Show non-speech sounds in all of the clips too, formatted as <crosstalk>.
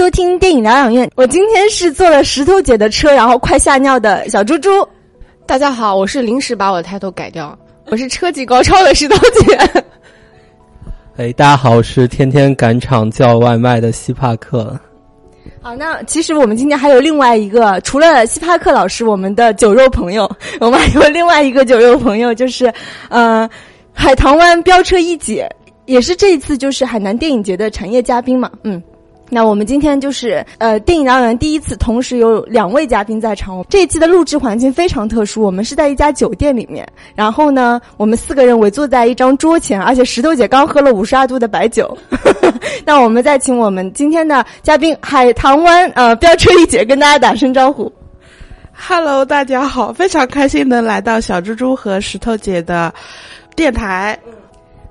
收听电影疗养院。我今天是坐了石头姐的车，然后快吓尿的小猪猪。大家好，我是临时把我的抬头改掉，我是车技高超的石头姐。<laughs> 哎，大家好，我是天天赶场叫外卖的西帕克。好，那其实我们今天还有另外一个，除了西帕克老师，我们的酒肉朋友，<laughs> 我们还有另外一个酒肉朋友，就是呃，海棠湾飙车一姐。也是这一次就是海南电影节的产业嘉宾嘛，嗯，那我们今天就是呃电影导演第一次同时有两位嘉宾在场。这一期的录制环境非常特殊，我们是在一家酒店里面，然后呢，我们四个人围坐在一张桌前，而且石头姐刚喝了五十二度的白酒。<laughs> 那我们再请我们今天的嘉宾海棠湾呃飙车一姐跟大家打声招呼。Hello，大家好，非常开心能来到小猪猪和石头姐的电台。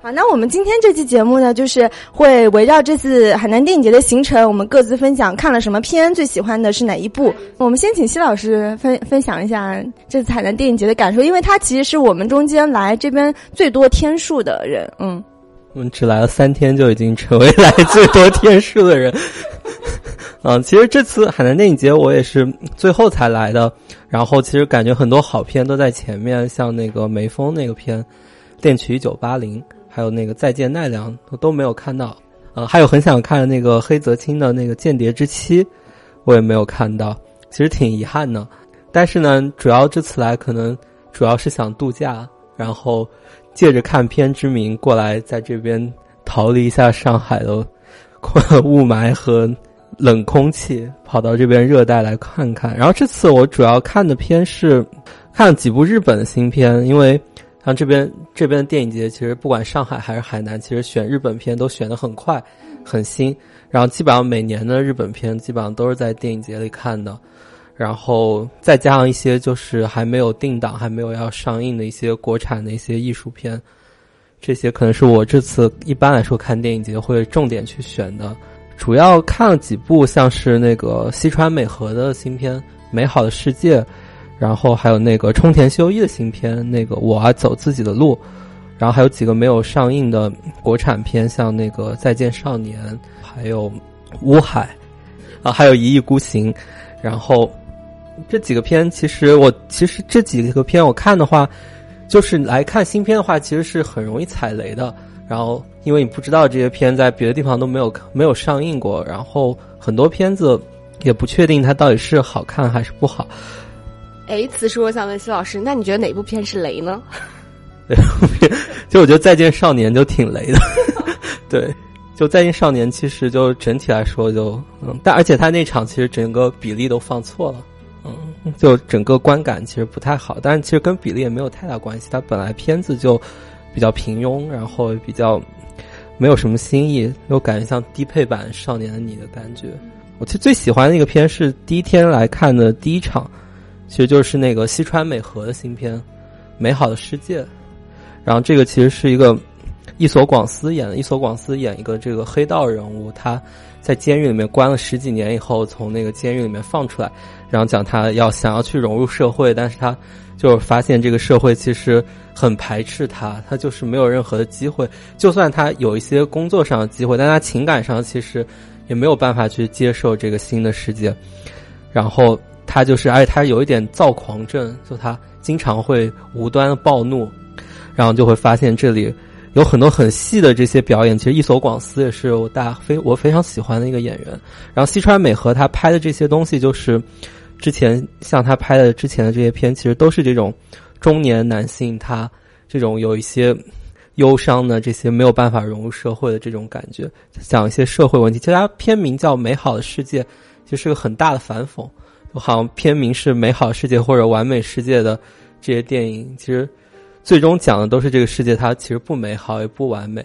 好，那我们今天这期节目呢，就是会围绕这次海南电影节的行程，我们各自分享看了什么片，最喜欢的是哪一部。我们先请西老师分分享一下这次海南电影节的感受，因为他其实是我们中间来这边最多天数的人。嗯，我们只来了三天，就已经成为来最多天数的人。嗯，<laughs> 其实这次海南电影节我也是最后才来的，然后其实感觉很多好片都在前面，像那个梅峰那个片《恋曲一九八零》。还有那个再见奈良我都没有看到，呃，还有很想看那个黑泽清的那个间谍之妻，我也没有看到，其实挺遗憾的。但是呢，主要这次来可能主要是想度假，然后借着看片之名过来在这边逃离一下上海的雾霾和冷空气，跑到这边热带来看看。然后这次我主要看的片是看了几部日本的新片，因为。像这边这边的电影节，其实不管上海还是海南，其实选日本片都选的很快，很新。然后基本上每年的日本片基本上都是在电影节里看的，然后再加上一些就是还没有定档、还没有要上映的一些国产的一些艺术片，这些可能是我这次一般来说看电影节会重点去选的。主要看了几部，像是那个西川美和的新片《美好的世界》。然后还有那个冲田修一的新片，那个我要走自己的路，然后还有几个没有上映的国产片，像那个再见少年，还有乌海，啊，还有一意孤行。然后这几个片，其实我其实这几个片我看的话，就是来看新片的话，其实是很容易踩雷的。然后因为你不知道这些片在别的地方都没有没有上映过，然后很多片子也不确定它到底是好看还是不好。哎，此时我想问西老师，那你觉得哪部片是雷呢？对？<laughs> 就我觉得《再见少年》就挺雷的。<laughs> 对，就《再见少年》其实就整体来说就嗯，但而且他那场其实整个比例都放错了，嗯，就整个观感其实不太好。但是其实跟比例也没有太大关系，他本来片子就比较平庸，然后比较没有什么新意，又感觉像低配版《少年的你》的感觉。我其实最喜欢的一个片是第一天来看的第一场。其实就是那个西川美和的新片《美好的世界》，然后这个其实是一个伊索广司演的，伊索广司演一个这个黑道人物，他在监狱里面关了十几年以后，从那个监狱里面放出来，然后讲他要想要去融入社会，但是他就是发现这个社会其实很排斥他，他就是没有任何的机会，就算他有一些工作上的机会，但他情感上其实也没有办法去接受这个新的世界，然后。他就是，而且他有一点躁狂症，就他经常会无端暴怒，然后就会发现这里有很多很细的这些表演。其实伊索广司也是我大非我非常喜欢的一个演员。然后西川美和他拍的这些东西，就是之前像他拍的之前的这些片，其实都是这种中年男性，他这种有一些忧伤的这些没有办法融入社会的这种感觉，讲一些社会问题。其实他片名叫《美好的世界》，其实是个很大的反讽。好像片名是《美好世界》或者《完美世界》的这些电影，其实最终讲的都是这个世界，它其实不美好也不完美。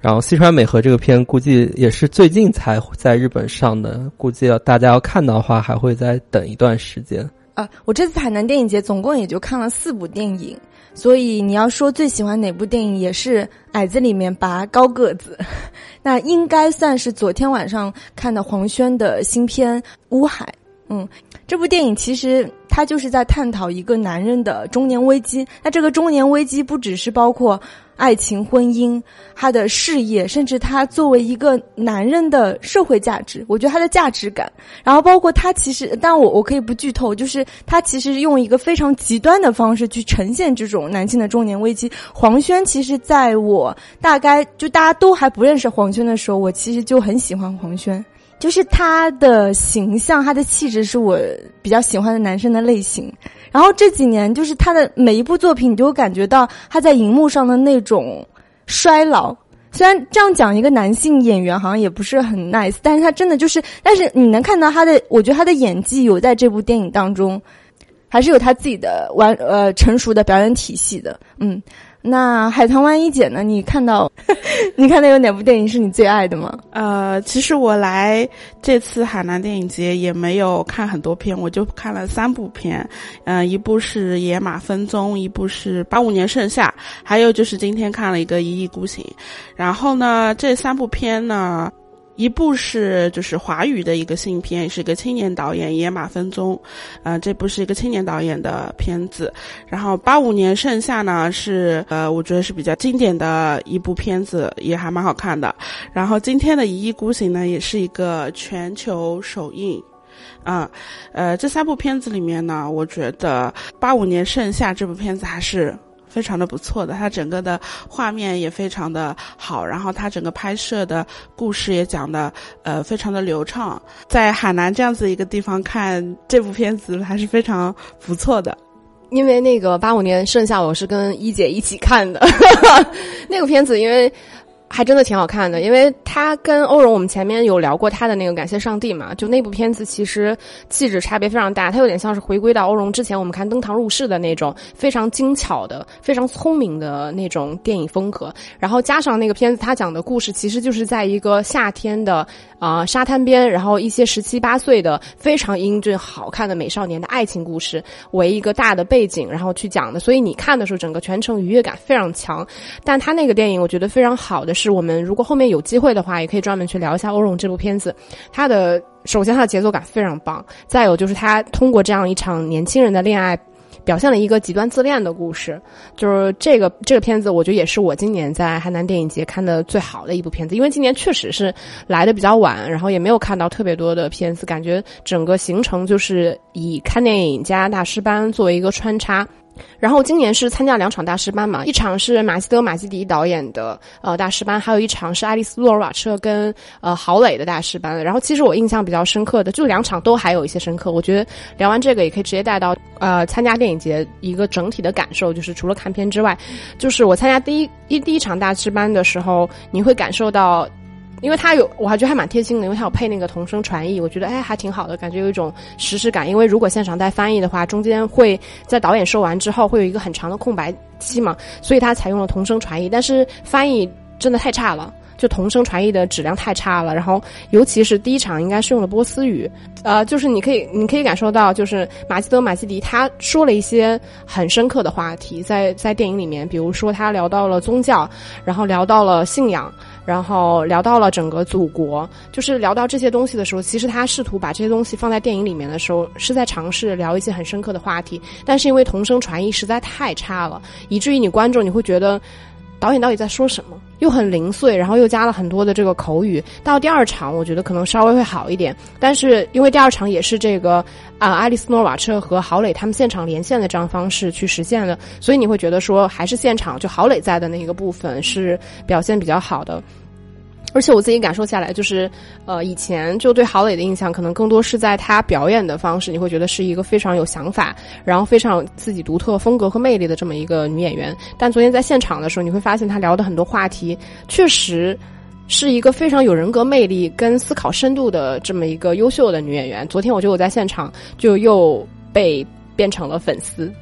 然后西川美和这个片估计也是最近才在日本上的，估计要大家要看到的话，还会再等一段时间。啊，我这次海南电影节总共也就看了四部电影，所以你要说最喜欢哪部电影，也是矮子里面拔高个子，<laughs> 那应该算是昨天晚上看的黄轩的新片《乌海》。嗯，这部电影其实它就是在探讨一个男人的中年危机。那这个中年危机不只是包括爱情、婚姻、他的事业，甚至他作为一个男人的社会价值，我觉得他的价值感，然后包括他其实，但我我可以不剧透，就是他其实用一个非常极端的方式去呈现这种男性的中年危机。黄轩其实在我大概就大家都还不认识黄轩的时候，我其实就很喜欢黄轩。就是他的形象，他的气质是我比较喜欢的男生的类型。然后这几年，就是他的每一部作品，你都感觉到他在荧幕上的那种衰老。虽然这样讲一个男性演员好像也不是很 nice，但是他真的就是，但是你能看到他的，我觉得他的演技有在这部电影当中，还是有他自己的完呃成熟的表演体系的，嗯。那海棠湾一姐呢？你看到，<laughs> 你看到有哪部电影是你最爱的吗？呃，其实我来这次海南电影节也没有看很多片，我就看了三部片，嗯，一部是《野马分鬃》，一部是《八五年盛夏》，还有就是今天看了一个《一意孤行》。然后呢，这三部片呢。一部是就是华语的一个新片，是一个青年导演野马分鬃，呃，这部是一个青年导演的片子。然后八五年盛夏呢是呃，我觉得是比较经典的一部片子，也还蛮好看的。然后今天的一意孤行呢，也是一个全球首映，啊，呃，这三部片子里面呢，我觉得八五年盛夏这部片子还是。非常的不错的，它整个的画面也非常的好，然后它整个拍摄的故事也讲的呃非常的流畅，在海南这样子一个地方看这部片子还是非常不错的。因为那个八五年盛夏，我是跟一姐一起看的 <laughs> 那个片子，因为。还真的挺好看的，因为他跟欧荣，我们前面有聊过他的那个《感谢上帝》嘛，就那部片子其实气质差别非常大，他有点像是回归到欧荣之前我们看《登堂入室》的那种非常精巧的、非常聪明的那种电影风格，然后加上那个片子，他讲的故事其实就是在一个夏天的啊沙滩边，然后一些十七八岁的非常英俊好看的美少年的爱情故事为一个大的背景，然后去讲的，所以你看的时候整个全程愉悦感非常强。但他那个电影我觉得非常好的是。我们如果后面有机会的话，也可以专门去聊一下欧荣这部片子。它的首先它的节奏感非常棒，再有就是他通过这样一场年轻人的恋爱，表现了一个极端自恋的故事。就是这个这个片子，我觉得也是我今年在海南电影节看的最好的一部片子。因为今年确实是来的比较晚，然后也没有看到特别多的片子，感觉整个行程就是以看电影加大师班作为一个穿插。然后今年是参加两场大师班嘛，一场是马基德马基迪导演的呃大师班，还有一场是爱丽丝洛尔瓦彻跟呃郝蕾的大师班。然后其实我印象比较深刻的，就两场都还有一些深刻。我觉得聊完这个也可以直接带到呃参加电影节一个整体的感受，就是除了看片之外，就是我参加第一一第一场大师班的时候，你会感受到。因为他有，我还觉得还蛮贴心的，因为他有配那个同声传译，我觉得哎还挺好的，感觉有一种实时感。因为如果现场带翻译的话，中间会在导演说完之后会有一个很长的空白期嘛，所以他采用了同声传译。但是翻译真的太差了，就同声传译的质量太差了。然后尤其是第一场应该是用了波斯语，呃，就是你可以你可以感受到，就是马基德马基迪他说了一些很深刻的话题，在在电影里面，比如说他聊到了宗教，然后聊到了信仰。然后聊到了整个祖国，就是聊到这些东西的时候，其实他试图把这些东西放在电影里面的时候，是在尝试聊一些很深刻的话题。但是因为同声传译实在太差了，以至于你观众你会觉得导演到底在说什么，又很零碎，然后又加了很多的这个口语。到第二场，我觉得可能稍微会好一点，但是因为第二场也是这个啊，爱丽丝诺瓦彻和郝蕾他们现场连线的这样方式去实现的，所以你会觉得说还是现场就郝蕾在的那个部分是表现比较好的。而且我自己感受下来，就是，呃，以前就对郝蕾的印象可能更多是在她表演的方式，你会觉得是一个非常有想法，然后非常有自己独特风格和魅力的这么一个女演员。但昨天在现场的时候，你会发现她聊的很多话题，确实是一个非常有人格魅力跟思考深度的这么一个优秀的女演员。昨天我觉得我在现场就又被变成了粉丝。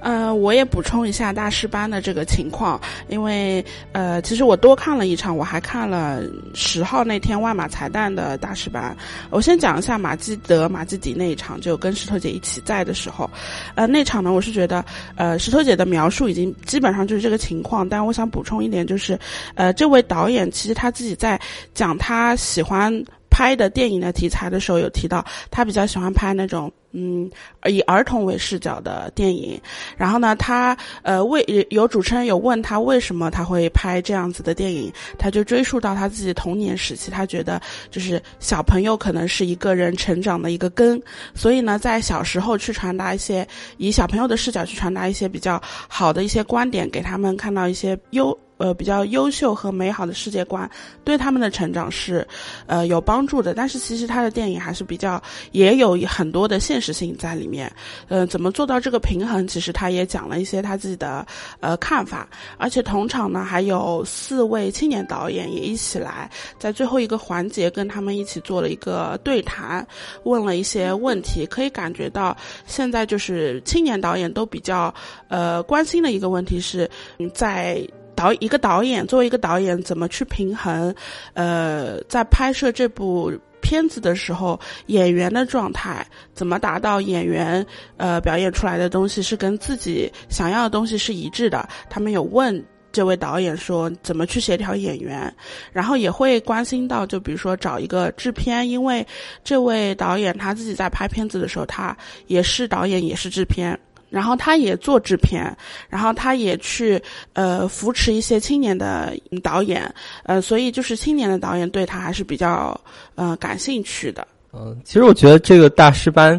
呃，我也补充一下大师班的这个情况，因为呃，其实我多看了一场，我还看了十号那天万马彩蛋的大师班。我先讲一下马基德马基迪那一场，就跟石头姐一起在的时候，呃，那场呢，我是觉得呃，石头姐的描述已经基本上就是这个情况，但我想补充一点，就是呃，这位导演其实他自己在讲他喜欢。拍的电影的题材的时候，有提到他比较喜欢拍那种嗯以儿童为视角的电影。然后呢，他呃为有主持人有问他为什么他会拍这样子的电影，他就追溯到他自己童年时期，他觉得就是小朋友可能是一个人成长的一个根，所以呢，在小时候去传达一些以小朋友的视角去传达一些比较好的一些观点，给他们看到一些优。呃，比较优秀和美好的世界观，对他们的成长是，呃，有帮助的。但是其实他的电影还是比较也有很多的现实性在里面。呃，怎么做到这个平衡？其实他也讲了一些他自己的呃看法。而且同场呢，还有四位青年导演也一起来，在最后一个环节跟他们一起做了一个对谈，问了一些问题。可以感觉到现在就是青年导演都比较呃关心的一个问题是，在。导一个导演作为一个导演，怎么去平衡？呃，在拍摄这部片子的时候，演员的状态怎么达到演员呃表演出来的东西是跟自己想要的东西是一致的？他们有问这位导演说怎么去协调演员，然后也会关心到，就比如说找一个制片，因为这位导演他自己在拍片子的时候，他也是导演也是制片。然后他也做制片，然后他也去呃扶持一些青年的导演，呃，所以就是青年的导演对他还是比较呃感兴趣的。嗯，其实我觉得这个大师班，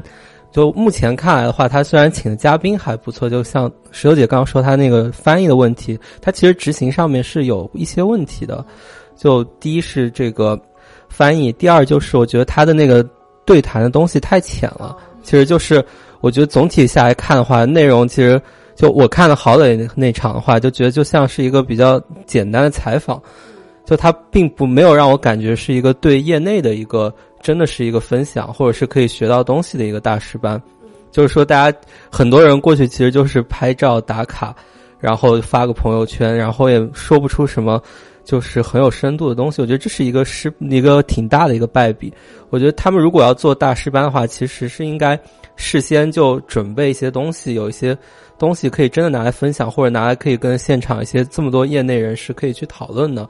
就目前看来的话，他虽然请的嘉宾还不错，就像石榴姐刚刚说他那个翻译的问题，他其实执行上面是有一些问题的。就第一是这个翻译，第二就是我觉得他的那个对谈的东西太浅了，其实就是。我觉得总体下来看的话，内容其实就我看了郝磊那场的话，就觉得就像是一个比较简单的采访，就他并不没有让我感觉是一个对业内的一个真的是一个分享，或者是可以学到东西的一个大师班。就是说，大家很多人过去其实就是拍照打卡，然后发个朋友圈，然后也说不出什么就是很有深度的东西。我觉得这是一个师一个挺大的一个败笔。我觉得他们如果要做大师班的话，其实是应该。事先就准备一些东西，有一些东西可以真的拿来分享，或者拿来可以跟现场一些这么多业内人士可以去讨论的。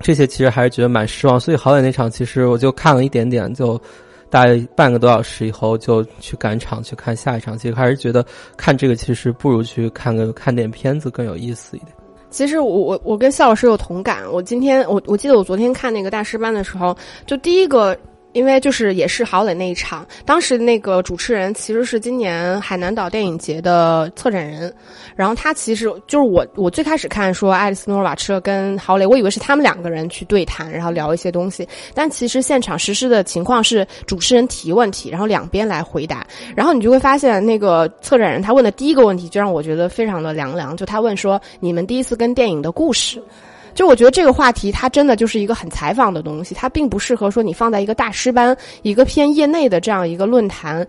这些其实还是觉得蛮失望，所以好歹那场其实我就看了一点点，就大概半个多小时以后就去赶场去看下一场。其实还是觉得看这个其实不如去看个看点片子更有意思一点。其实我我我跟肖老师有同感。我今天我我记得我昨天看那个大师班的时候，就第一个。因为就是也是郝磊那一场，当时那个主持人其实是今年海南岛电影节的策展人，然后他其实就是我我最开始看说爱丽丝诺瓦车跟郝磊，我以为是他们两个人去对谈，然后聊一些东西，但其实现场实施的情况是主持人提问题，然后两边来回答，然后你就会发现那个策展人他问的第一个问题就让我觉得非常的凉凉，就他问说你们第一次跟电影的故事。就我觉得这个话题，它真的就是一个很采访的东西，它并不适合说你放在一个大师班、一个偏业内的这样一个论坛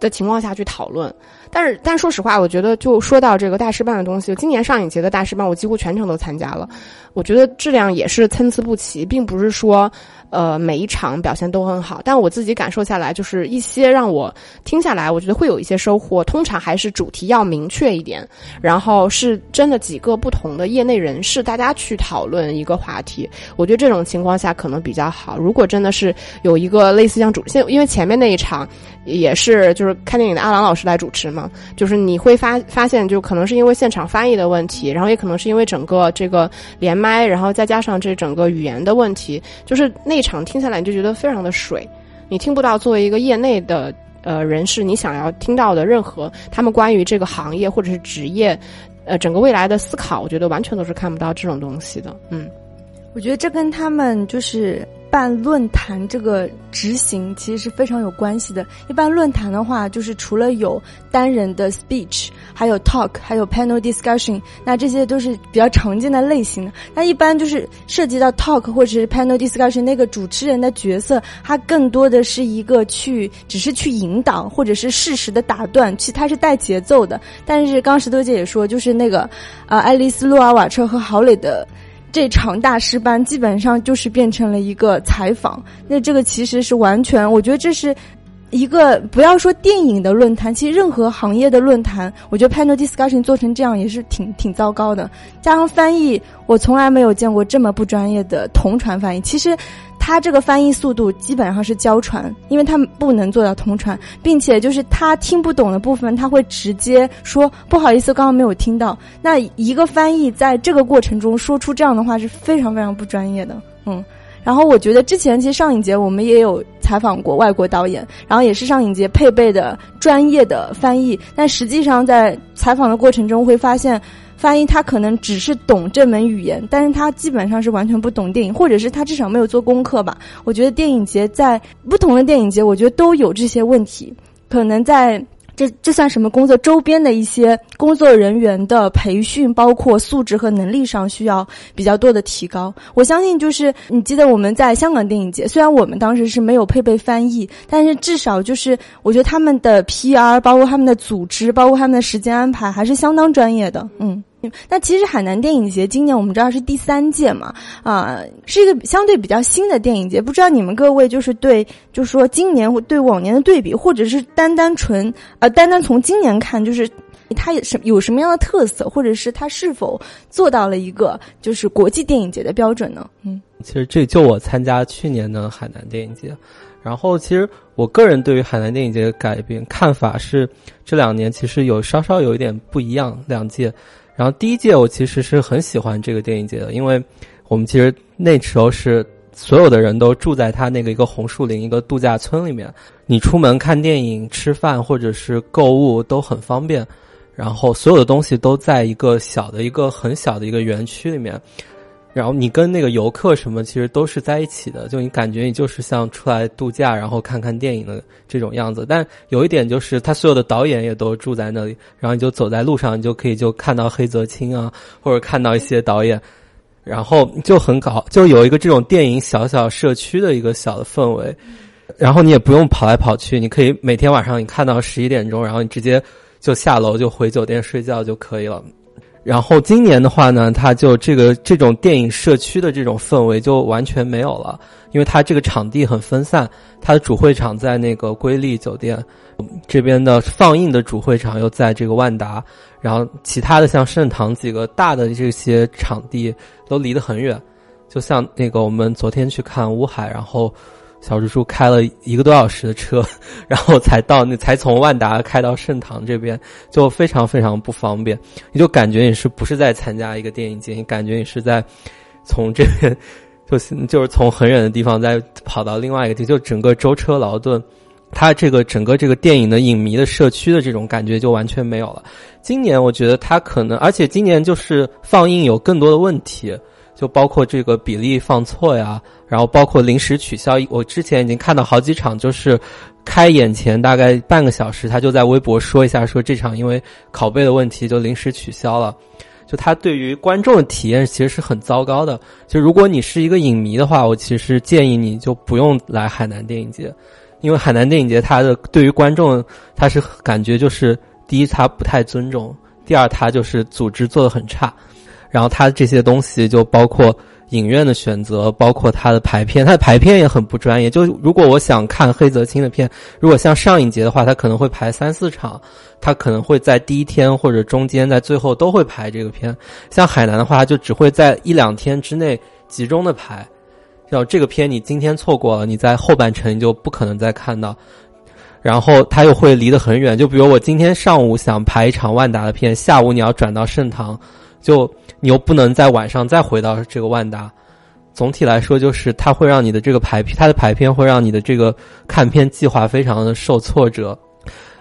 的情况下去讨论。但是，但说实话，我觉得就说到这个大师班的东西，今年上影节的大师班，我几乎全程都参加了，我觉得质量也是参差不齐，并不是说。呃，每一场表现都很好，但我自己感受下来，就是一些让我听下来，我觉得会有一些收获。通常还是主题要明确一点，然后是真的几个不同的业内人士，大家去讨论一个话题。我觉得这种情况下可能比较好。如果真的是有一个类似像主，现因为前面那一场也是就是看电影的阿郎老师来主持嘛，就是你会发发现，就可能是因为现场翻译的问题，然后也可能是因为整个这个连麦，然后再加上这整个语言的问题，就是那。场听下来你就觉得非常的水，你听不到作为一个业内的呃人士你想要听到的任何他们关于这个行业或者是职业，呃整个未来的思考，我觉得完全都是看不到这种东西的。嗯，我觉得这跟他们就是。办论坛这个执行其实是非常有关系的。一般论坛的话，就是除了有单人的 speech，还有 talk，还有 panel discussion，那这些都是比较常见的类型的。那一般就是涉及到 talk 或者是 panel discussion，那个主持人的角色，他更多的是一个去，只是去引导或者是适时的打断，其实他是带节奏的。但是刚石头姐也说，就是那个啊，爱丽丝·洛尔瓦彻和郝磊的。这场大师班基本上就是变成了一个采访，那这个其实是完全，我觉得这是一个不要说电影的论坛，其实任何行业的论坛，我觉得 panel discussion 做成这样也是挺挺糟糕的。加上翻译，我从来没有见过这么不专业的同传翻译。其实。他这个翻译速度基本上是交传，因为他不能做到同传，并且就是他听不懂的部分，他会直接说不好意思，刚刚没有听到。那一个翻译在这个过程中说出这样的话是非常非常不专业的，嗯。然后我觉得之前其实上影节我们也有采访过外国导演，然后也是上影节配备的专业的翻译，但实际上在采访的过程中会发现。翻译他可能只是懂这门语言，但是他基本上是完全不懂电影，或者是他至少没有做功课吧。我觉得电影节在不同的电影节，我觉得都有这些问题，可能在。这这算什么工作？周边的一些工作人员的培训，包括素质和能力上需要比较多的提高。我相信，就是你记得我们在香港电影节，虽然我们当时是没有配备翻译，但是至少就是我觉得他们的 PR，包括他们的组织，包括他们的时间安排，还是相当专业的。嗯。那其实海南电影节今年我们知道是第三届嘛，啊，是一个相对比较新的电影节。不知道你们各位就是对，就是说今年对往年的对比，或者是单单纯呃单单从今年看，就是它有什有什么样的特色，或者是它是否做到了一个就是国际电影节的标准呢？嗯，其实这就我参加去年的海南电影节，然后其实我个人对于海南电影节的改变看法是，这两年其实有稍稍有一点不一样，两届。然后第一届我其实是很喜欢这个电影节的，因为我们其实那时候是所有的人都住在他那个一个红树林一个度假村里面，你出门看电影、吃饭或者是购物都很方便，然后所有的东西都在一个小的一个很小的一个园区里面。然后你跟那个游客什么其实都是在一起的，就你感觉你就是像出来度假，然后看看电影的这种样子。但有一点就是，他所有的导演也都住在那里，然后你就走在路上，你就可以就看到黑泽清啊，或者看到一些导演，然后就很搞，就有一个这种电影小小社区的一个小的氛围。然后你也不用跑来跑去，你可以每天晚上你看到十一点钟，然后你直接就下楼就回酒店睡觉就可以了。然后今年的话呢，它就这个这种电影社区的这种氛围就完全没有了，因为它这个场地很分散，它的主会场在那个瑰丽酒店，这边的放映的主会场又在这个万达，然后其他的像盛唐几个大的这些场地都离得很远，就像那个我们昨天去看乌海，然后。小蜘蛛开了一个多小时的车，然后才到那，才从万达开到盛唐这边，就非常非常不方便。你就感觉你是不是在参加一个电影节？你感觉你是在从这边，就是就是从很远的地方再跑到另外一个地，就整个舟车劳顿，它这个整个这个电影的影迷的社区的这种感觉就完全没有了。今年我觉得它可能，而且今年就是放映有更多的问题。就包括这个比例放错呀，然后包括临时取消。我之前已经看到好几场，就是开演前大概半个小时，他就在微博说一下，说这场因为拷贝的问题就临时取消了。就他对于观众的体验其实是很糟糕的。就如果你是一个影迷的话，我其实建议你就不用来海南电影节，因为海南电影节它的对于观众，他是感觉就是第一他不太尊重，第二他就是组织做的很差。然后它这些东西就包括影院的选择，包括它的排片，它的排片也很不专业。就如果我想看黑泽清的片，如果像上影节的话，它可能会排三四场，它可能会在第一天或者中间，在最后都会排这个片。像海南的话，就只会在一两天之内集中的排。然后这个片你今天错过了，你在后半程就不可能再看到。然后它又会离得很远，就比如我今天上午想排一场万达的片，下午你要转到盛唐。就你又不能在晚上再回到这个万达，总体来说就是它会让你的这个排片，它的排片会让你的这个看片计划非常的受挫折。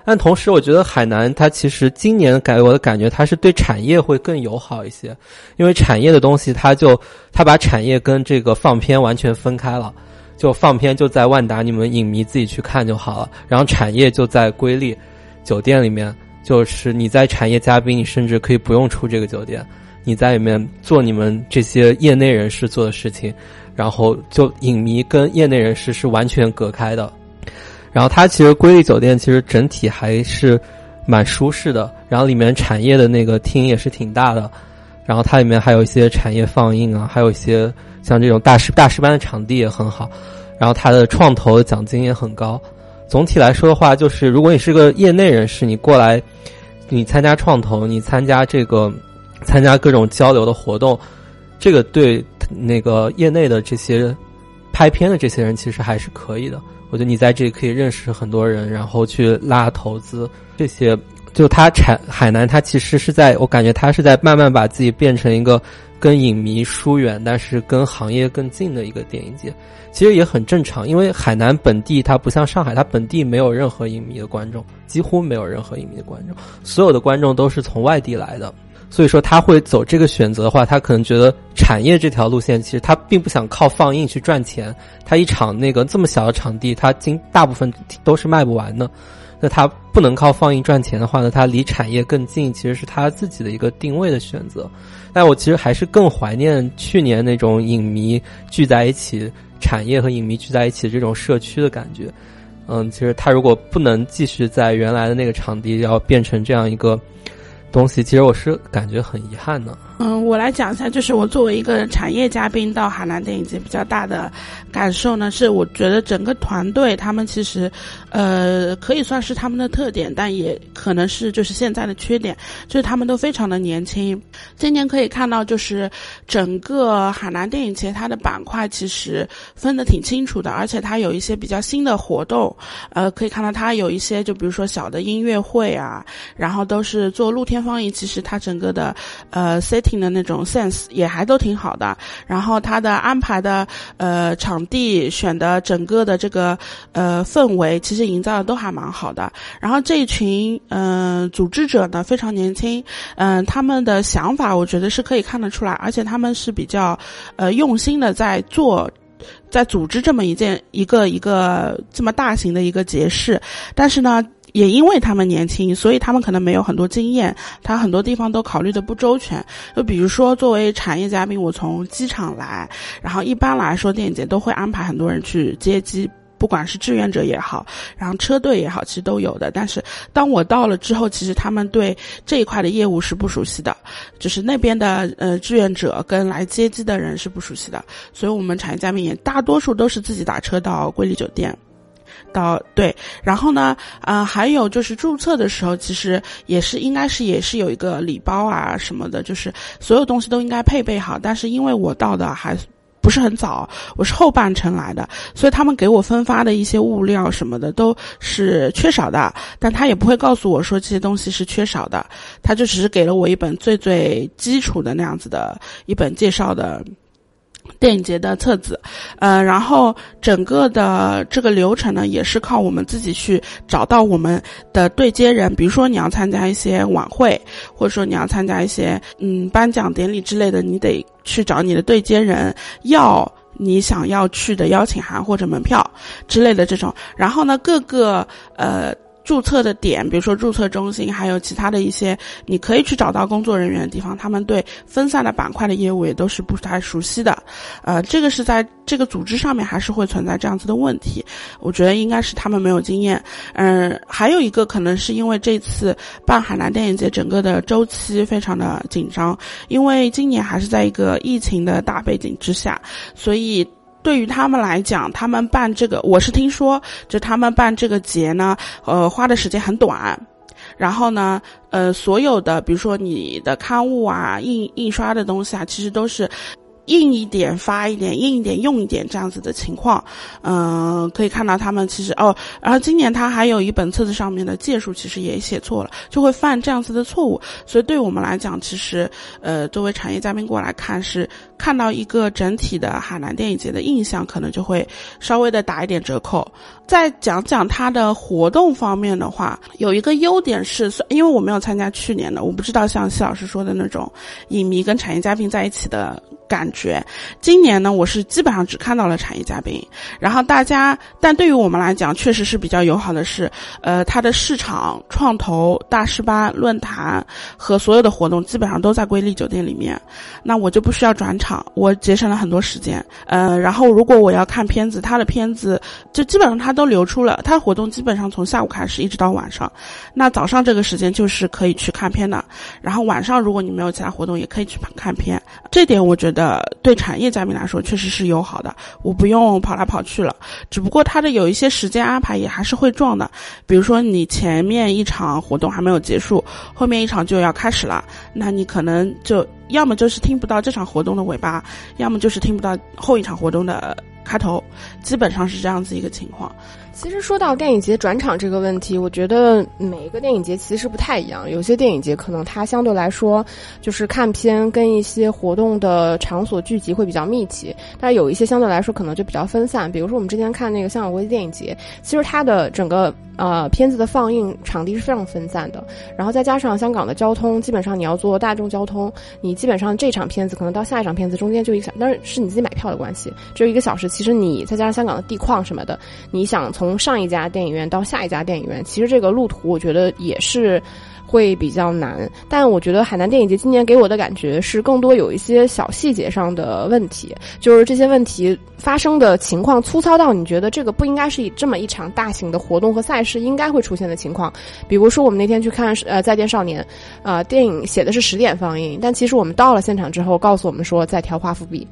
但同时，我觉得海南它其实今年给我的感觉，它是对产业会更友好一些，因为产业的东西，它就它把产业跟这个放片完全分开了，就放片就在万达，你们影迷自己去看就好了，然后产业就在瑰丽酒店里面。就是你在产业嘉宾，你甚至可以不用出这个酒店，你在里面做你们这些业内人士做的事情，然后就影迷跟业内人士是完全隔开的。然后它其实瑰丽酒店其实整体还是蛮舒适的，然后里面产业的那个厅也是挺大的，然后它里面还有一些产业放映啊，还有一些像这种大师大师班的场地也很好，然后它的创投奖金也很高。总体来说的话，就是如果你是个业内人士，你过来，你参加创投，你参加这个参加各种交流的活动，这个对那个业内的这些拍片的这些人其实还是可以的。我觉得你在这里可以认识很多人，然后去拉投资这些。就他产海南，他其实是在我感觉他是在慢慢把自己变成一个跟影迷疏远，但是跟行业更近的一个电影节。其实也很正常，因为海南本地它不像上海，它本地没有任何影迷的观众，几乎没有任何影迷的观众，所有的观众都是从外地来的。所以说他会走这个选择的话，他可能觉得产业这条路线其实他并不想靠放映去赚钱。他一场那个这么小的场地，他经大部分都是卖不完的。那他不能靠放映赚钱的话呢，他离产业更近，其实是他自己的一个定位的选择。但我其实还是更怀念去年那种影迷聚在一起、产业和影迷聚在一起这种社区的感觉。嗯，其实他如果不能继续在原来的那个场地，要变成这样一个。东西其实我是感觉很遗憾的。嗯，我来讲一下，就是我作为一个产业嘉宾到海南电影节比较大的感受呢，是我觉得整个团队他们其实，呃，可以算是他们的特点，但也可能是就是现在的缺点，就是他们都非常的年轻。今年可以看到，就是整个海南电影节它的板块其实分得挺清楚的，而且它有一些比较新的活动，呃，可以看到它有一些就比如说小的音乐会啊，然后都是做露天。放映其实它整个的呃 city 的那种 sense 也还都挺好的，然后他的安排的呃场地选的整个的这个呃氛围其实营造的都还蛮好的。然后这一群嗯组织者呢非常年轻，嗯他们的想法我觉得是可以看得出来，而且他们是比较呃用心的在做，在组织这么一件一个一个这么大型的一个节事，但是呢。也因为他们年轻，所以他们可能没有很多经验，他很多地方都考虑的不周全。就比如说，作为产业嘉宾，我从机场来，然后一般来说电影节都会安排很多人去接机，不管是志愿者也好，然后车队也好，其实都有的。但是当我到了之后，其实他们对这一块的业务是不熟悉的，就是那边的呃志愿者跟来接机的人是不熟悉的，所以我们产业嘉宾也大多数都是自己打车到瑰丽酒店。到对，然后呢，啊，还有就是注册的时候，其实也是应该是也是有一个礼包啊什么的，就是所有东西都应该配备好。但是因为我到的还不是很早，我是后半程来的，所以他们给我分发的一些物料什么的都是缺少的。但他也不会告诉我说这些东西是缺少的，他就只是给了我一本最最基础的那样子的一本介绍的。电影节的册子，呃，然后整个的这个流程呢，也是靠我们自己去找到我们的对接人。比如说你要参加一些晚会，或者说你要参加一些嗯颁奖典礼之类的，你得去找你的对接人，要你想要去的邀请函或者门票之类的这种。然后呢，各个呃。注册的点，比如说注册中心，还有其他的一些你可以去找到工作人员的地方，他们对分散的板块的业务也都是不太熟悉的。呃，这个是在这个组织上面还是会存在这样子的问题。我觉得应该是他们没有经验。嗯，还有一个可能是因为这次办海南电影节整个的周期非常的紧张，因为今年还是在一个疫情的大背景之下，所以。对于他们来讲，他们办这个，我是听说，就他们办这个节呢，呃，花的时间很短，然后呢，呃，所有的，比如说你的刊物啊、印印刷的东西啊，其实都是。印一点发一点，印一点用一点这样子的情况，嗯，可以看到他们其实哦，然后今年他还有一本册子上面的页数其实也写错了，就会犯这样子的错误，所以对我们来讲，其实呃，作为产业嘉宾过来看，是看到一个整体的海南电影节的印象，可能就会稍微的打一点折扣。再讲讲它的活动方面的话，有一个优点是，因为我没有参加去年的，我不知道像谢老师说的那种影迷跟产业嘉宾在一起的。感觉今年呢，我是基本上只看到了产业嘉宾，然后大家，但对于我们来讲，确实是比较友好的是，呃，它的市场创投大师班论坛和所有的活动基本上都在瑰丽酒店里面，那我就不需要转场，我节省了很多时间。呃，然后如果我要看片子，他的片子就基本上他都流出了，他活动基本上从下午开始一直到晚上，那早上这个时间就是可以去看片的，然后晚上如果你没有其他活动，也可以去看片，这点我觉得。对产业嘉宾来说确实是友好的，我不用跑来跑去了。只不过它的有一些时间安排也还是会撞的，比如说你前面一场活动还没有结束，后面一场就要开始了，那你可能就要么就是听不到这场活动的尾巴，要么就是听不到后一场活动的开头，基本上是这样子一个情况。其实说到电影节转场这个问题，我觉得每一个电影节其实不太一样。有些电影节可能它相对来说就是看片跟一些活动的场所聚集会比较密集，但是有一些相对来说可能就比较分散。比如说我们之前看那个香港国际电影节，其实它的整个呃片子的放映场地是非常分散的，然后再加上香港的交通，基本上你要坐大众交通，你基本上这场片子可能到下一场片子中间就一个小，但是是你自己买票的关系，只有一个小时。其实你再加上香港的地况什么的，你想从从上一家电影院到下一家电影院，其实这个路途我觉得也是会比较难。但我觉得海南电影节今年给我的感觉是更多有一些小细节上的问题，就是这些问题发生的情况粗糙到你觉得这个不应该是以这么一场大型的活动和赛事应该会出现的情况。比如说我们那天去看呃《再见少年》，呃电影写的是十点放映，但其实我们到了现场之后，告诉我们说在调画幅比，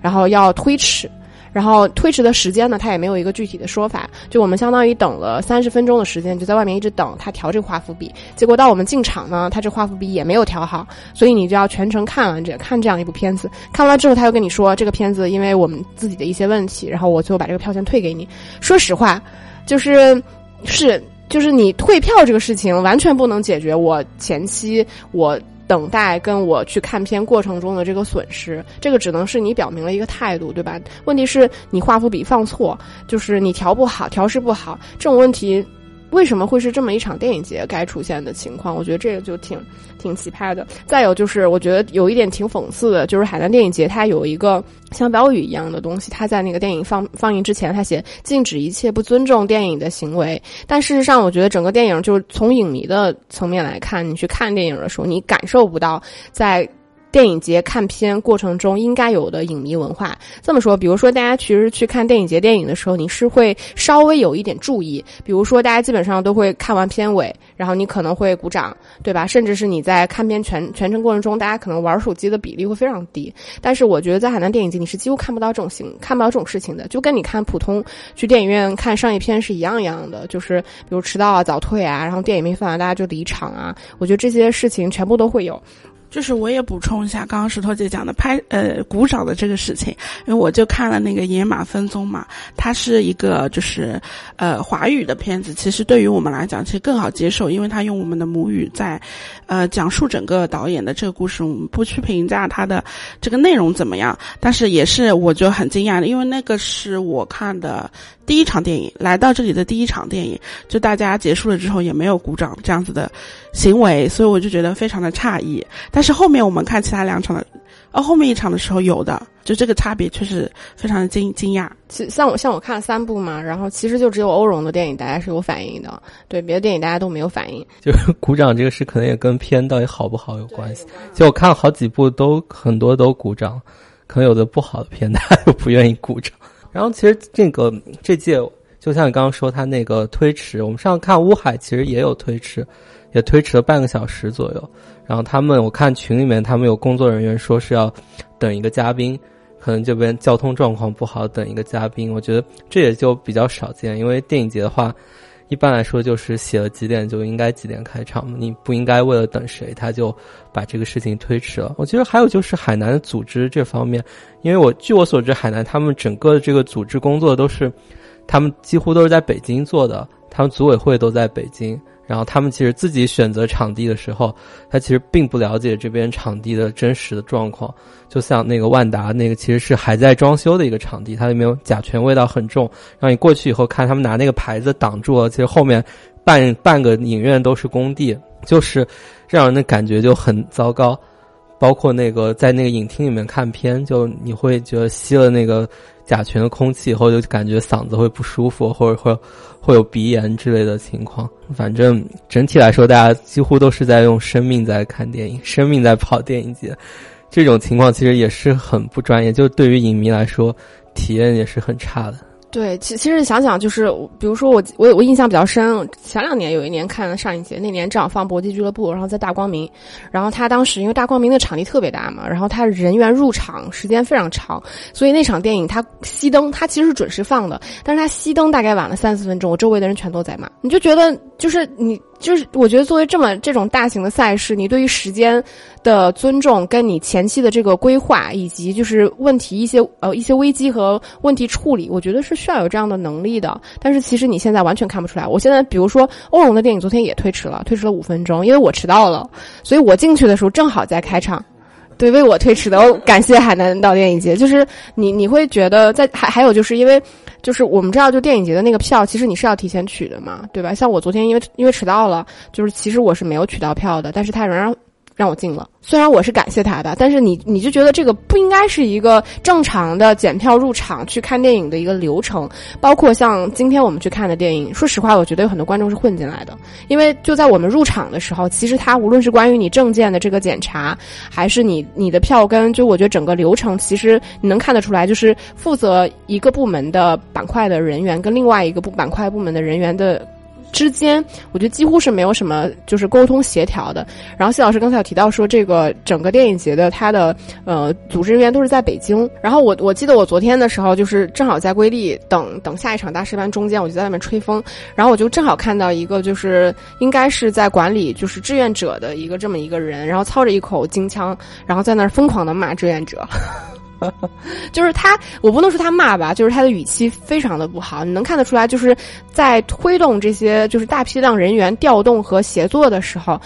然后要推迟。然后推迟的时间呢，他也没有一个具体的说法。就我们相当于等了三十分钟的时间，就在外面一直等他调这个画幅比。结果到我们进场呢，他这画幅比也没有调好，所以你就要全程看完这看这样一部片子。看完之后，他又跟你说这个片子因为我们自己的一些问题，然后我最后把这个票钱退给你。说实话，就是是就是你退票这个事情完全不能解决我前期我。等待跟我去看片过程中的这个损失，这个只能是你表明了一个态度，对吧？问题是你画幅笔放错，就是你调不好、调试不好，这种问题。为什么会是这么一场电影节该出现的情况？我觉得这个就挺挺奇葩的。再有就是，我觉得有一点挺讽刺的，就是海南电影节它有一个像标语一样的东西，它在那个电影放放映之前，它写禁止一切不尊重电影的行为。但事实上，我觉得整个电影就是从影迷的层面来看，你去看电影的时候，你感受不到在。电影节看片过程中应该有的影迷文化，这么说，比如说大家其实去看电影节电影的时候，你是会稍微有一点注意，比如说大家基本上都会看完片尾，然后你可能会鼓掌，对吧？甚至是你在看片全全程过程中，大家可能玩手机的比例会非常低。但是我觉得在海南电影节，你是几乎看不到这种形，看不到这种事情的，就跟你看普通去电影院看商业片是一样一样的，就是比如迟到啊、早退啊，然后电影没放完大家就离场啊，我觉得这些事情全部都会有。就是我也补充一下，刚刚石头姐讲的拍呃鼓掌的这个事情，因为我就看了那个《野马分鬃》嘛，它是一个就是呃华语的片子，其实对于我们来讲其实更好接受，因为它用我们的母语在呃讲述整个导演的这个故事，我们不去评价它的这个内容怎么样，但是也是我就很惊讶的，因为那个是我看的。第一场电影来到这里的第一场电影，就大家结束了之后也没有鼓掌这样子的行为，所以我就觉得非常的诧异。但是后面我们看其他两场的，呃，后面一场的时候有的，就这个差别确实非常的惊惊讶。其像我像我看了三部嘛，然后其实就只有欧荣的电影大家是有反应的，对别的电影大家都没有反应。就是鼓掌这个事可能也跟片到底好不好有关系。就我看了好几部都很多都鼓掌，可能有的不好的片大家又不愿意鼓掌。然后其实这个这届就像你刚刚说，他那个推迟，我们上次看乌海其实也有推迟，也推迟了半个小时左右。然后他们我看群里面他们有工作人员说是要等一个嘉宾，可能这边交通状况不好，等一个嘉宾。我觉得这也就比较少见，因为电影节的话。一般来说，就是写了几点就应该几点开场，你不应该为了等谁，他就把这个事情推迟了。我觉得还有就是海南的组织这方面，因为我据我所知，海南他们整个的这个组织工作都是，他们几乎都是在北京做的，他们组委会都在北京。然后他们其实自己选择场地的时候，他其实并不了解这边场地的真实的状况。就像那个万达那个，其实是还在装修的一个场地，它里面有甲醛味道很重。让你过去以后看，他们拿那个牌子挡住了，其实后面半半个影院都是工地，就是让人的感觉就很糟糕。包括那个在那个影厅里面看片，就你会觉得吸了那个甲醛的空气以后，就感觉嗓子会不舒服，或者会会有鼻炎之类的情况。反正整体来说，大家几乎都是在用生命在看电影，生命在跑电影节。这种情况其实也是很不专业，就对于影迷来说，体验也是很差的。对，其其实想想就是，比如说我我我印象比较深，前两年有一年看了上一节，那年正好放《搏击俱乐部》，然后在大光明，然后他当时因为大光明的场地特别大嘛，然后他人员入场时间非常长，所以那场电影他熄灯，他其实是准时放的，但是他熄灯大概晚了三四分钟，我周围的人全都在骂，你就觉得就是你。就是我觉得作为这么这种大型的赛事，你对于时间的尊重，跟你前期的这个规划，以及就是问题一些呃一些危机和问题处理，我觉得是需要有这样的能力的。但是其实你现在完全看不出来。我现在比如说欧龙的电影昨天也推迟了，推迟了五分钟，因为我迟到了，所以我进去的时候正好在开场。对，为我推迟的，感谢海南岛电影节。就是你你会觉得在还还有就是因为。就是我们知道，就电影节的那个票，其实你是要提前取的嘛，对吧？像我昨天因为因为迟到了，就是其实我是没有取到票的，但是他仍然。让我进了，虽然我是感谢他的，但是你你就觉得这个不应该是一个正常的检票入场去看电影的一个流程。包括像今天我们去看的电影，说实话，我觉得有很多观众是混进来的，因为就在我们入场的时候，其实他无论是关于你证件的这个检查，还是你你的票根，就我觉得整个流程，其实你能看得出来，就是负责一个部门的板块的人员跟另外一个部板块部门的人员的。之间，我觉得几乎是没有什么就是沟通协调的。然后谢老师刚才有提到说，这个整个电影节的它的呃组织人员都是在北京。然后我我记得我昨天的时候，就是正好在瑰丽等等下一场大师班中间，我就在外面吹风，然后我就正好看到一个就是应该是在管理就是志愿者的一个这么一个人，然后操着一口京腔，然后在那儿疯狂的骂志愿者。<laughs> 就是他，我不能说他骂吧，就是他的语气非常的不好。你能看得出来，就是在推动这些就是大批量人员调动和协作的时候，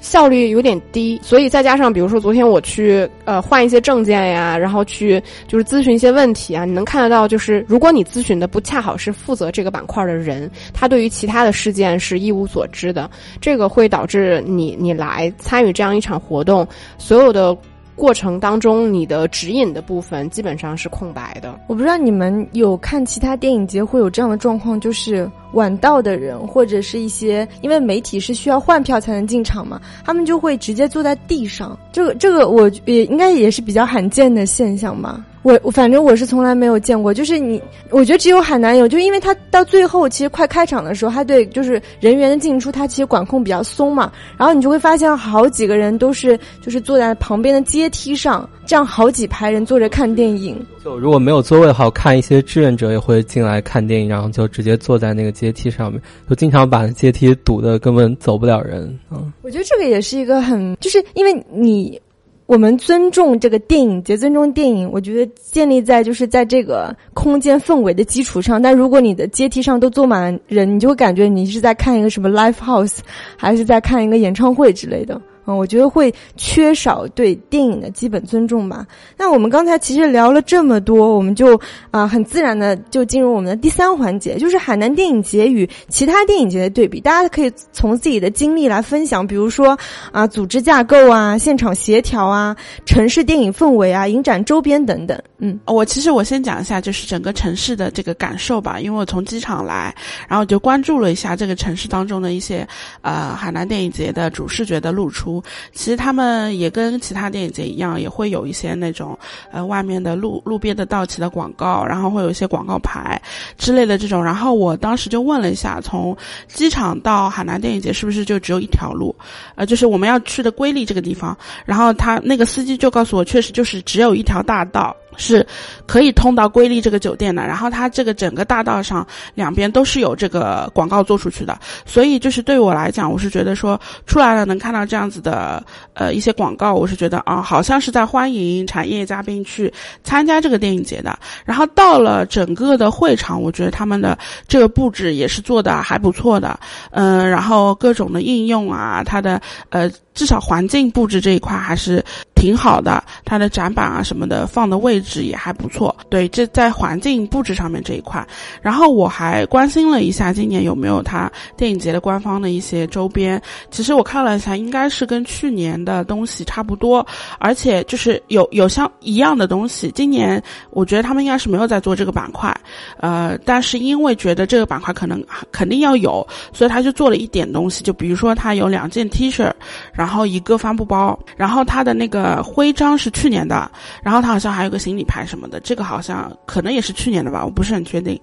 效率有点低。所以再加上，比如说昨天我去呃换一些证件呀，然后去就是咨询一些问题啊，你能看得到，就是如果你咨询的不恰好是负责这个板块的人，他对于其他的事件是一无所知的，这个会导致你你来参与这样一场活动，所有的。过程当中，你的指引的部分基本上是空白的。我不知道你们有看其他电影节会有这样的状况，就是晚到的人或者是一些，因为媒体是需要换票才能进场嘛，他们就会直接坐在地上。这个这个，我也应该也是比较罕见的现象吧。我我反正我是从来没有见过，就是你，我觉得只有海南有，就因为他到最后其实快开场的时候，他对就是人员的进出，他其实管控比较松嘛，然后你就会发现好几个人都是就是坐在旁边的阶梯上，这样好几排人坐着看电影。就如果没有座位的话，看一些志愿者也会进来看电影，然后就直接坐在那个阶梯上面，就经常把阶梯堵得根本走不了人。嗯，我觉得这个也是一个很，就是因为你。我们尊重这个电影节，尊重电影，我觉得建立在就是在这个空间氛围的基础上。但如果你的阶梯上都坐满了人，你就会感觉你是在看一个什么 live house，还是在看一个演唱会之类的。嗯，我觉得会缺少对电影的基本尊重吧。那我们刚才其实聊了这么多，我们就啊很自然的就进入我们的第三环节，就是海南电影节与其他电影节的对比。大家可以从自己的经历来分享，比如说啊组织架构啊、现场协调啊、城市电影氛围啊、影展周边等等。嗯，我其实我先讲一下就是整个城市的这个感受吧，因为我从机场来，然后就关注了一下这个城市当中的一些呃海南电影节的主视觉的露出。其实他们也跟其他电影节一样，也会有一些那种呃外面的路路边的道奇的广告，然后会有一些广告牌之类的这种。然后我当时就问了一下，从机场到海南电影节是不是就只有一条路？呃，就是我们要去的瑰丽这个地方。然后他那个司机就告诉我，确实就是只有一条大道。是可以通到瑰丽这个酒店的，然后它这个整个大道上两边都是有这个广告做出去的，所以就是对我来讲，我是觉得说出来了能看到这样子的呃一些广告，我是觉得啊，好像是在欢迎产业嘉宾去参加这个电影节的。然后到了整个的会场，我觉得他们的这个布置也是做的还不错的，嗯，然后各种的应用啊，它的呃至少环境布置这一块还是。挺好的，它的展板啊什么的放的位置也还不错。对，这在环境布置上面这一块，然后我还关心了一下今年有没有它电影节的官方的一些周边。其实我看了一下，应该是跟去年的东西差不多，而且就是有有像一样的东西。今年我觉得他们应该是没有在做这个板块，呃，但是因为觉得这个板块可能肯定要有，所以他就做了一点东西。就比如说他有两件 T 恤，然然后一个帆布包，然后它的那个徽章是去年的，然后它好像还有个行李牌什么的，这个好像可能也是去年的吧，我不是很确定。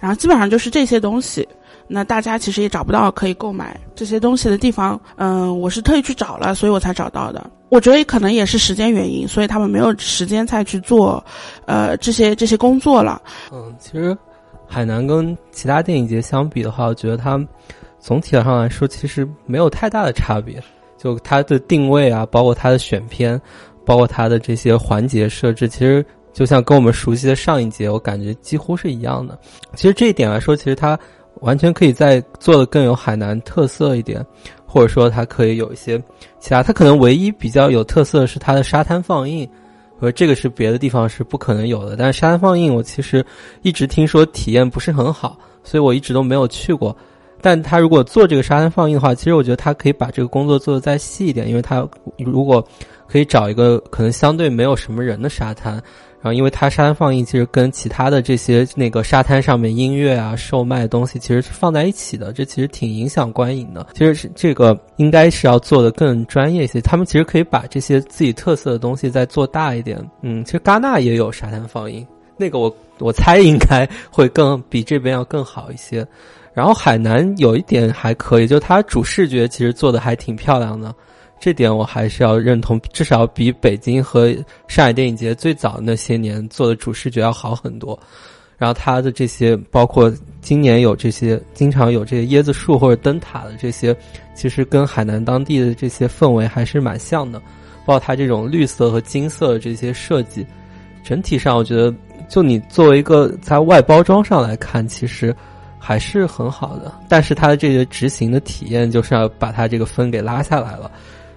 然后基本上就是这些东西。那大家其实也找不到可以购买这些东西的地方，嗯，我是特意去找了，所以我才找到的。我觉得可能也是时间原因，所以他们没有时间再去做，呃，这些这些工作了。嗯，其实海南跟其他电影节相比的话，我觉得它总体上来说其实没有太大的差别。就它的定位啊，包括它的选片，包括它的这些环节设置，其实就像跟我们熟悉的上一节，我感觉几乎是一样的。其实这一点来说，其实它。完全可以再做的更有海南特色一点，或者说它可以有一些其他。它可能唯一比较有特色的是它的沙滩放映，和这个是别的地方是不可能有的。但是沙滩放映我其实一直听说体验不是很好，所以我一直都没有去过。但他如果做这个沙滩放映的话，其实我觉得他可以把这个工作做得再细一点，因为他如果可以找一个可能相对没有什么人的沙滩。然后，因为他沙滩放映其实跟其他的这些那个沙滩上面音乐啊、售卖的东西其实是放在一起的，这其实挺影响观影的。其实是这个应该是要做的更专业一些。他们其实可以把这些自己特色的东西再做大一点。嗯，其实戛纳也有沙滩放映，那个我我猜应该会更比这边要更好一些。然后海南有一点还可以，就它主视觉其实做的还挺漂亮的。这点我还是要认同，至少比北京和上海电影节最早那些年做的主视觉要好很多。然后它的这些，包括今年有这些，经常有这些椰子树或者灯塔的这些，其实跟海南当地的这些氛围还是蛮像的。包括它这种绿色和金色的这些设计，整体上我觉得，就你作为一个在外包装上来看，其实还是很好的。但是它的这个执行的体验，就是要把它这个分给拉下来了。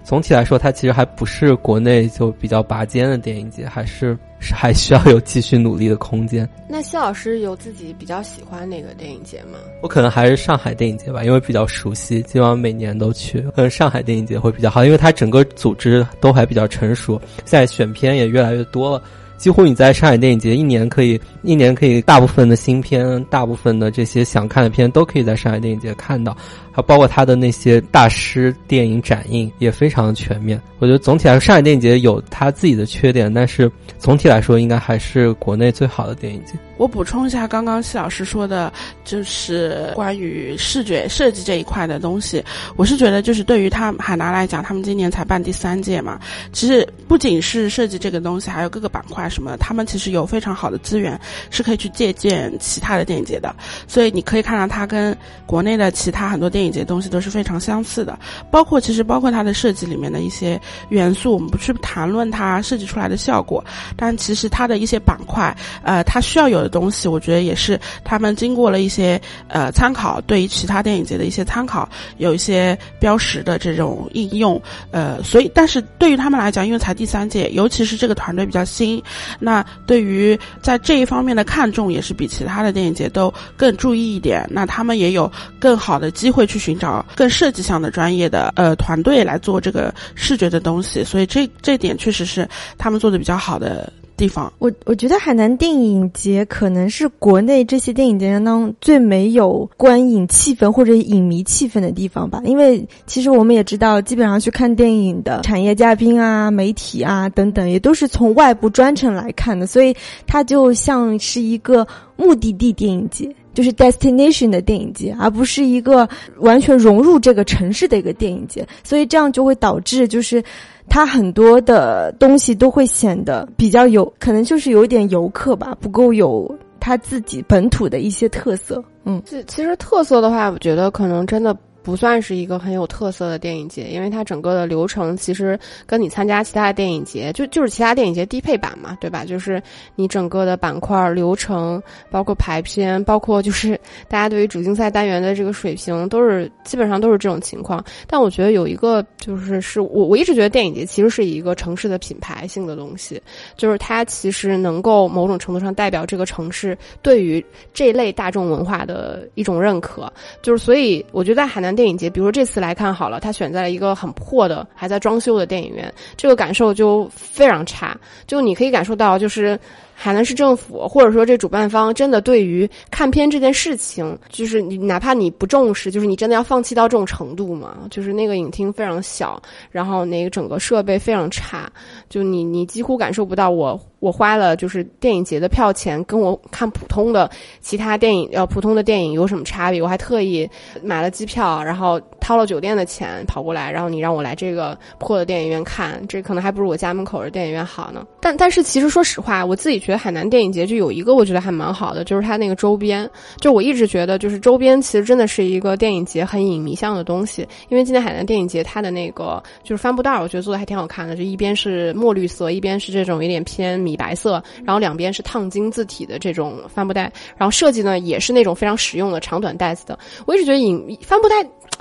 总体来说，它其实还不是国内就比较拔尖的电影节，还是还需要有继续努力的空间。那谢老师有自己比较喜欢哪个电影节吗？我可能还是上海电影节吧，因为比较熟悉，基本上每年都去。可能上海电影节会比较好，因为它整个组织都还比较成熟，现在选片也越来越多了。几乎你在上海电影节一年可以一年可以大部分的新片，大部分的这些想看的片都可以在上海电影节看到，还包括他的那些大师电影展映也非常的全面。我觉得总体来说，上海电影节有它自己的缺点，但是总体来说应该还是国内最好的电影节。我补充一下，刚刚谢老师说的，就是关于视觉设计这一块的东西。我是觉得，就是对于他海南来讲，他们今年才办第三届嘛，其实不仅是设计这个东西，还有各个板块什么，他们其实有非常好的资源，是可以去借鉴其他的电影节的。所以你可以看到，它跟国内的其他很多电影电影节东西都是非常相似的，包括其实包括它的设计里面的一些元素，我们不去谈论它设计出来的效果，但其实它的一些板块，呃，它需要有的。东西我觉得也是他们经过了一些呃参考，对于其他电影节的一些参考，有一些标识的这种应用，呃，所以但是对于他们来讲，因为才第三届，尤其是这个团队比较新，那对于在这一方面的看重也是比其他的电影节都更注意一点。那他们也有更好的机会去寻找更设计向的专业的呃团队来做这个视觉的东西，所以这这点确实是他们做的比较好的。地方，我我觉得海南电影节可能是国内这些电影节当中最没有观影气氛或者影迷气氛的地方吧。因为其实我们也知道，基本上去看电影的产业嘉宾啊、媒体啊等等，也都是从外部专程来看的，所以它就像是一个目的地电影节，就是 destination 的电影节，而不是一个完全融入这个城市的一个电影节。所以这样就会导致就是。它很多的东西都会显得比较有可能就是有点游客吧，不够有它自己本土的一些特色。嗯，其其实特色的话，我觉得可能真的。不算是一个很有特色的电影节，因为它整个的流程其实跟你参加其他的电影节就就是其他电影节低配版嘛，对吧？就是你整个的板块流程，包括排片，包括就是大家对于主竞赛单元的这个水平，都是基本上都是这种情况。但我觉得有一个就是是我我一直觉得电影节其实是一个城市的品牌性的东西，就是它其实能够某种程度上代表这个城市对于这类大众文化的一种认可。就是所以我觉得在海南。电影节，比如说这次来看好了，他选在了一个很破的、还在装修的电影院，这个感受就非常差。就你可以感受到，就是海南市政府或者说这主办方真的对于看片这件事情，就是你哪怕你不重视，就是你真的要放弃到这种程度吗？就是那个影厅非常小，然后那个整个设备非常差，就你你几乎感受不到我我花了就是电影节的票钱，跟我看普通的其他电影呃普通的电影有什么差别？我还特意买了机票，然后掏了酒店的钱跑过来，然后你让我来这个破的电影院看，这可能还不如我家门口的电影院好呢。但但是其实说实话，我自己觉得海南电影节就有一个我觉得还蛮好的，就是它那个周边。就我一直觉得，就是周边其实真的是一个电影节很影迷向的东西。因为今年海南电影节它的那个就是帆布袋，我觉得做的还挺好看的，就一边是墨绿色，一边是这种有点偏米白色，然后两边是烫金字体的这种帆布袋，然后设计呢也是那种非常实用的长短袋子的。我一直觉得影帆布袋。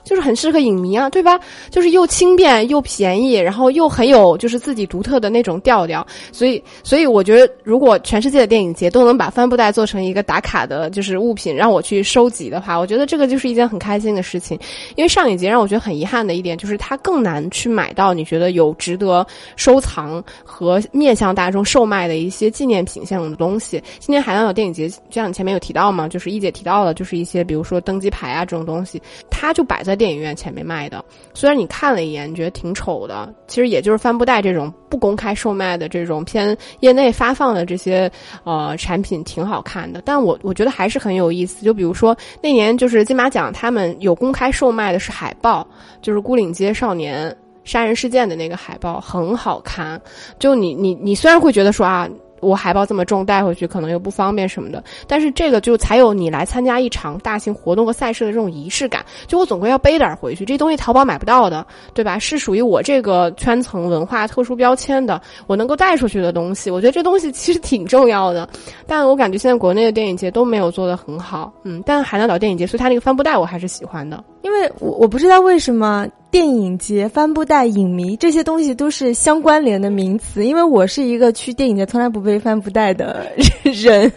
就是很适合影迷啊，对吧？就是又轻便又便宜，然后又很有就是自己独特的那种调调。所以，所以我觉得，如果全世界的电影节都能把帆布袋做成一个打卡的，就是物品，让我去收集的话，我觉得这个就是一件很开心的事情。因为上影节让我觉得很遗憾的一点，就是它更难去买到你觉得有值得收藏和面向大众售卖的一些纪念品像的东西。今年海南岛电影节，就像你前面有提到嘛，就是一姐提到了，就是一些比如说登机牌啊这种东西，它就摆在。在电影院前面卖的，虽然你看了一眼，你觉得挺丑的，其实也就是帆布袋这种不公开售卖的这种偏业内发放的这些呃产品挺好看的，但我我觉得还是很有意思。就比如说那年就是金马奖，他们有公开售卖的是海报，就是《孤岭街少年杀人事件》的那个海报，很好看。就你你你虽然会觉得说啊。我海报这么重带回去可能又不方便什么的，但是这个就才有你来参加一场大型活动和赛事的这种仪式感。就我总归要背点回去，这东西淘宝买不到的，对吧？是属于我这个圈层文化特殊标签的，我能够带出去的东西。我觉得这东西其实挺重要的，但我感觉现在国内的电影节都没有做得很好。嗯，但海南岛电影节，所以它那个帆布袋我还是喜欢的，因为我我不知道为什么。电影节、帆布袋、影迷这些东西都是相关联的名词，因为我是一个去电影节从来不背帆布袋的人，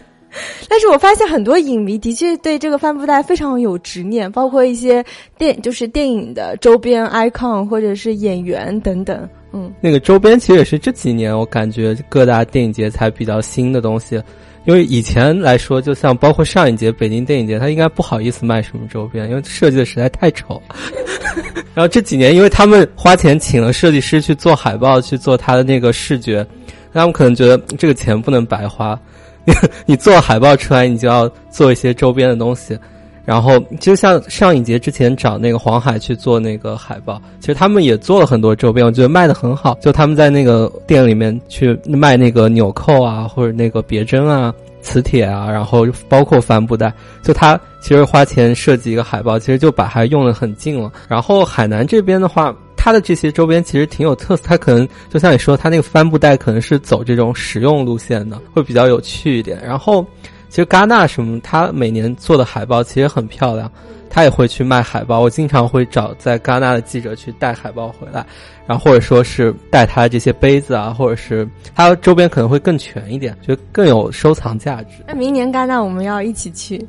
但是我发现很多影迷的确对这个帆布袋非常有执念，包括一些电就是电影的周边 icon 或者是演员等等。嗯，那个周边其实也是这几年我感觉各大电影节才比较新的东西。因为以前来说，就像包括上一届北京电影节，他应该不好意思卖什么周边，因为设计的实在太丑。<laughs> 然后这几年，因为他们花钱请了设计师去做海报，去做他的那个视觉，他们可能觉得这个钱不能白花。<laughs> 你做海报出来，你就要做一些周边的东西。然后，就像上影节之前找那个黄海去做那个海报，其实他们也做了很多周边，我觉得卖的很好。就他们在那个店里面去卖那个纽扣啊，或者那个别针啊、磁铁啊，然后包括帆布袋，就他其实花钱设计一个海报，其实就把它用的很近了。然后海南这边的话，它的这些周边其实挺有特色，它可能就像你说，它那个帆布袋可能是走这种实用路线的，会比较有趣一点。然后。其实戛纳什么，他每年做的海报其实很漂亮，他也会去卖海报。我经常会找在戛纳的记者去带海报回来，然后或者说是带他这些杯子啊，或者是他周边可能会更全一点，就更有收藏价值。那明年戛纳我们要一起去，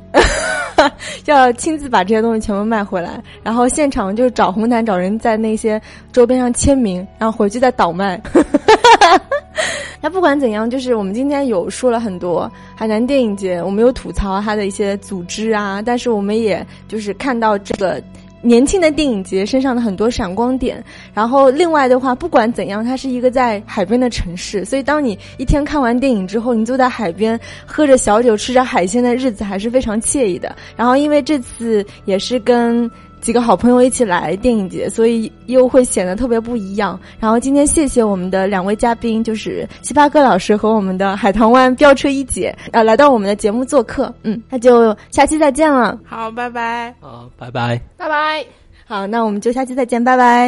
<laughs> 要亲自把这些东西全部卖回来，然后现场就是找红毯找人在那些周边上签名，然后回去再倒卖。<laughs> <laughs> 那不管怎样，就是我们今天有说了很多海南电影节，我们有吐槽它的一些组织啊，但是我们也就是看到这个年轻的电影节身上的很多闪光点。然后另外的话，不管怎样，它是一个在海边的城市，所以当你一天看完电影之后，你坐在海边喝着小酒、吃着海鲜的日子还是非常惬意的。然后因为这次也是跟。几个好朋友一起来电影节，所以又会显得特别不一样。然后今天谢谢我们的两位嘉宾，就是七八哥老师和我们的海棠湾飙车一姐，呃，来到我们的节目做客。嗯，那就下期再见了。好，拜拜。好，拜拜，拜拜。好，那我们就下期再见，拜拜。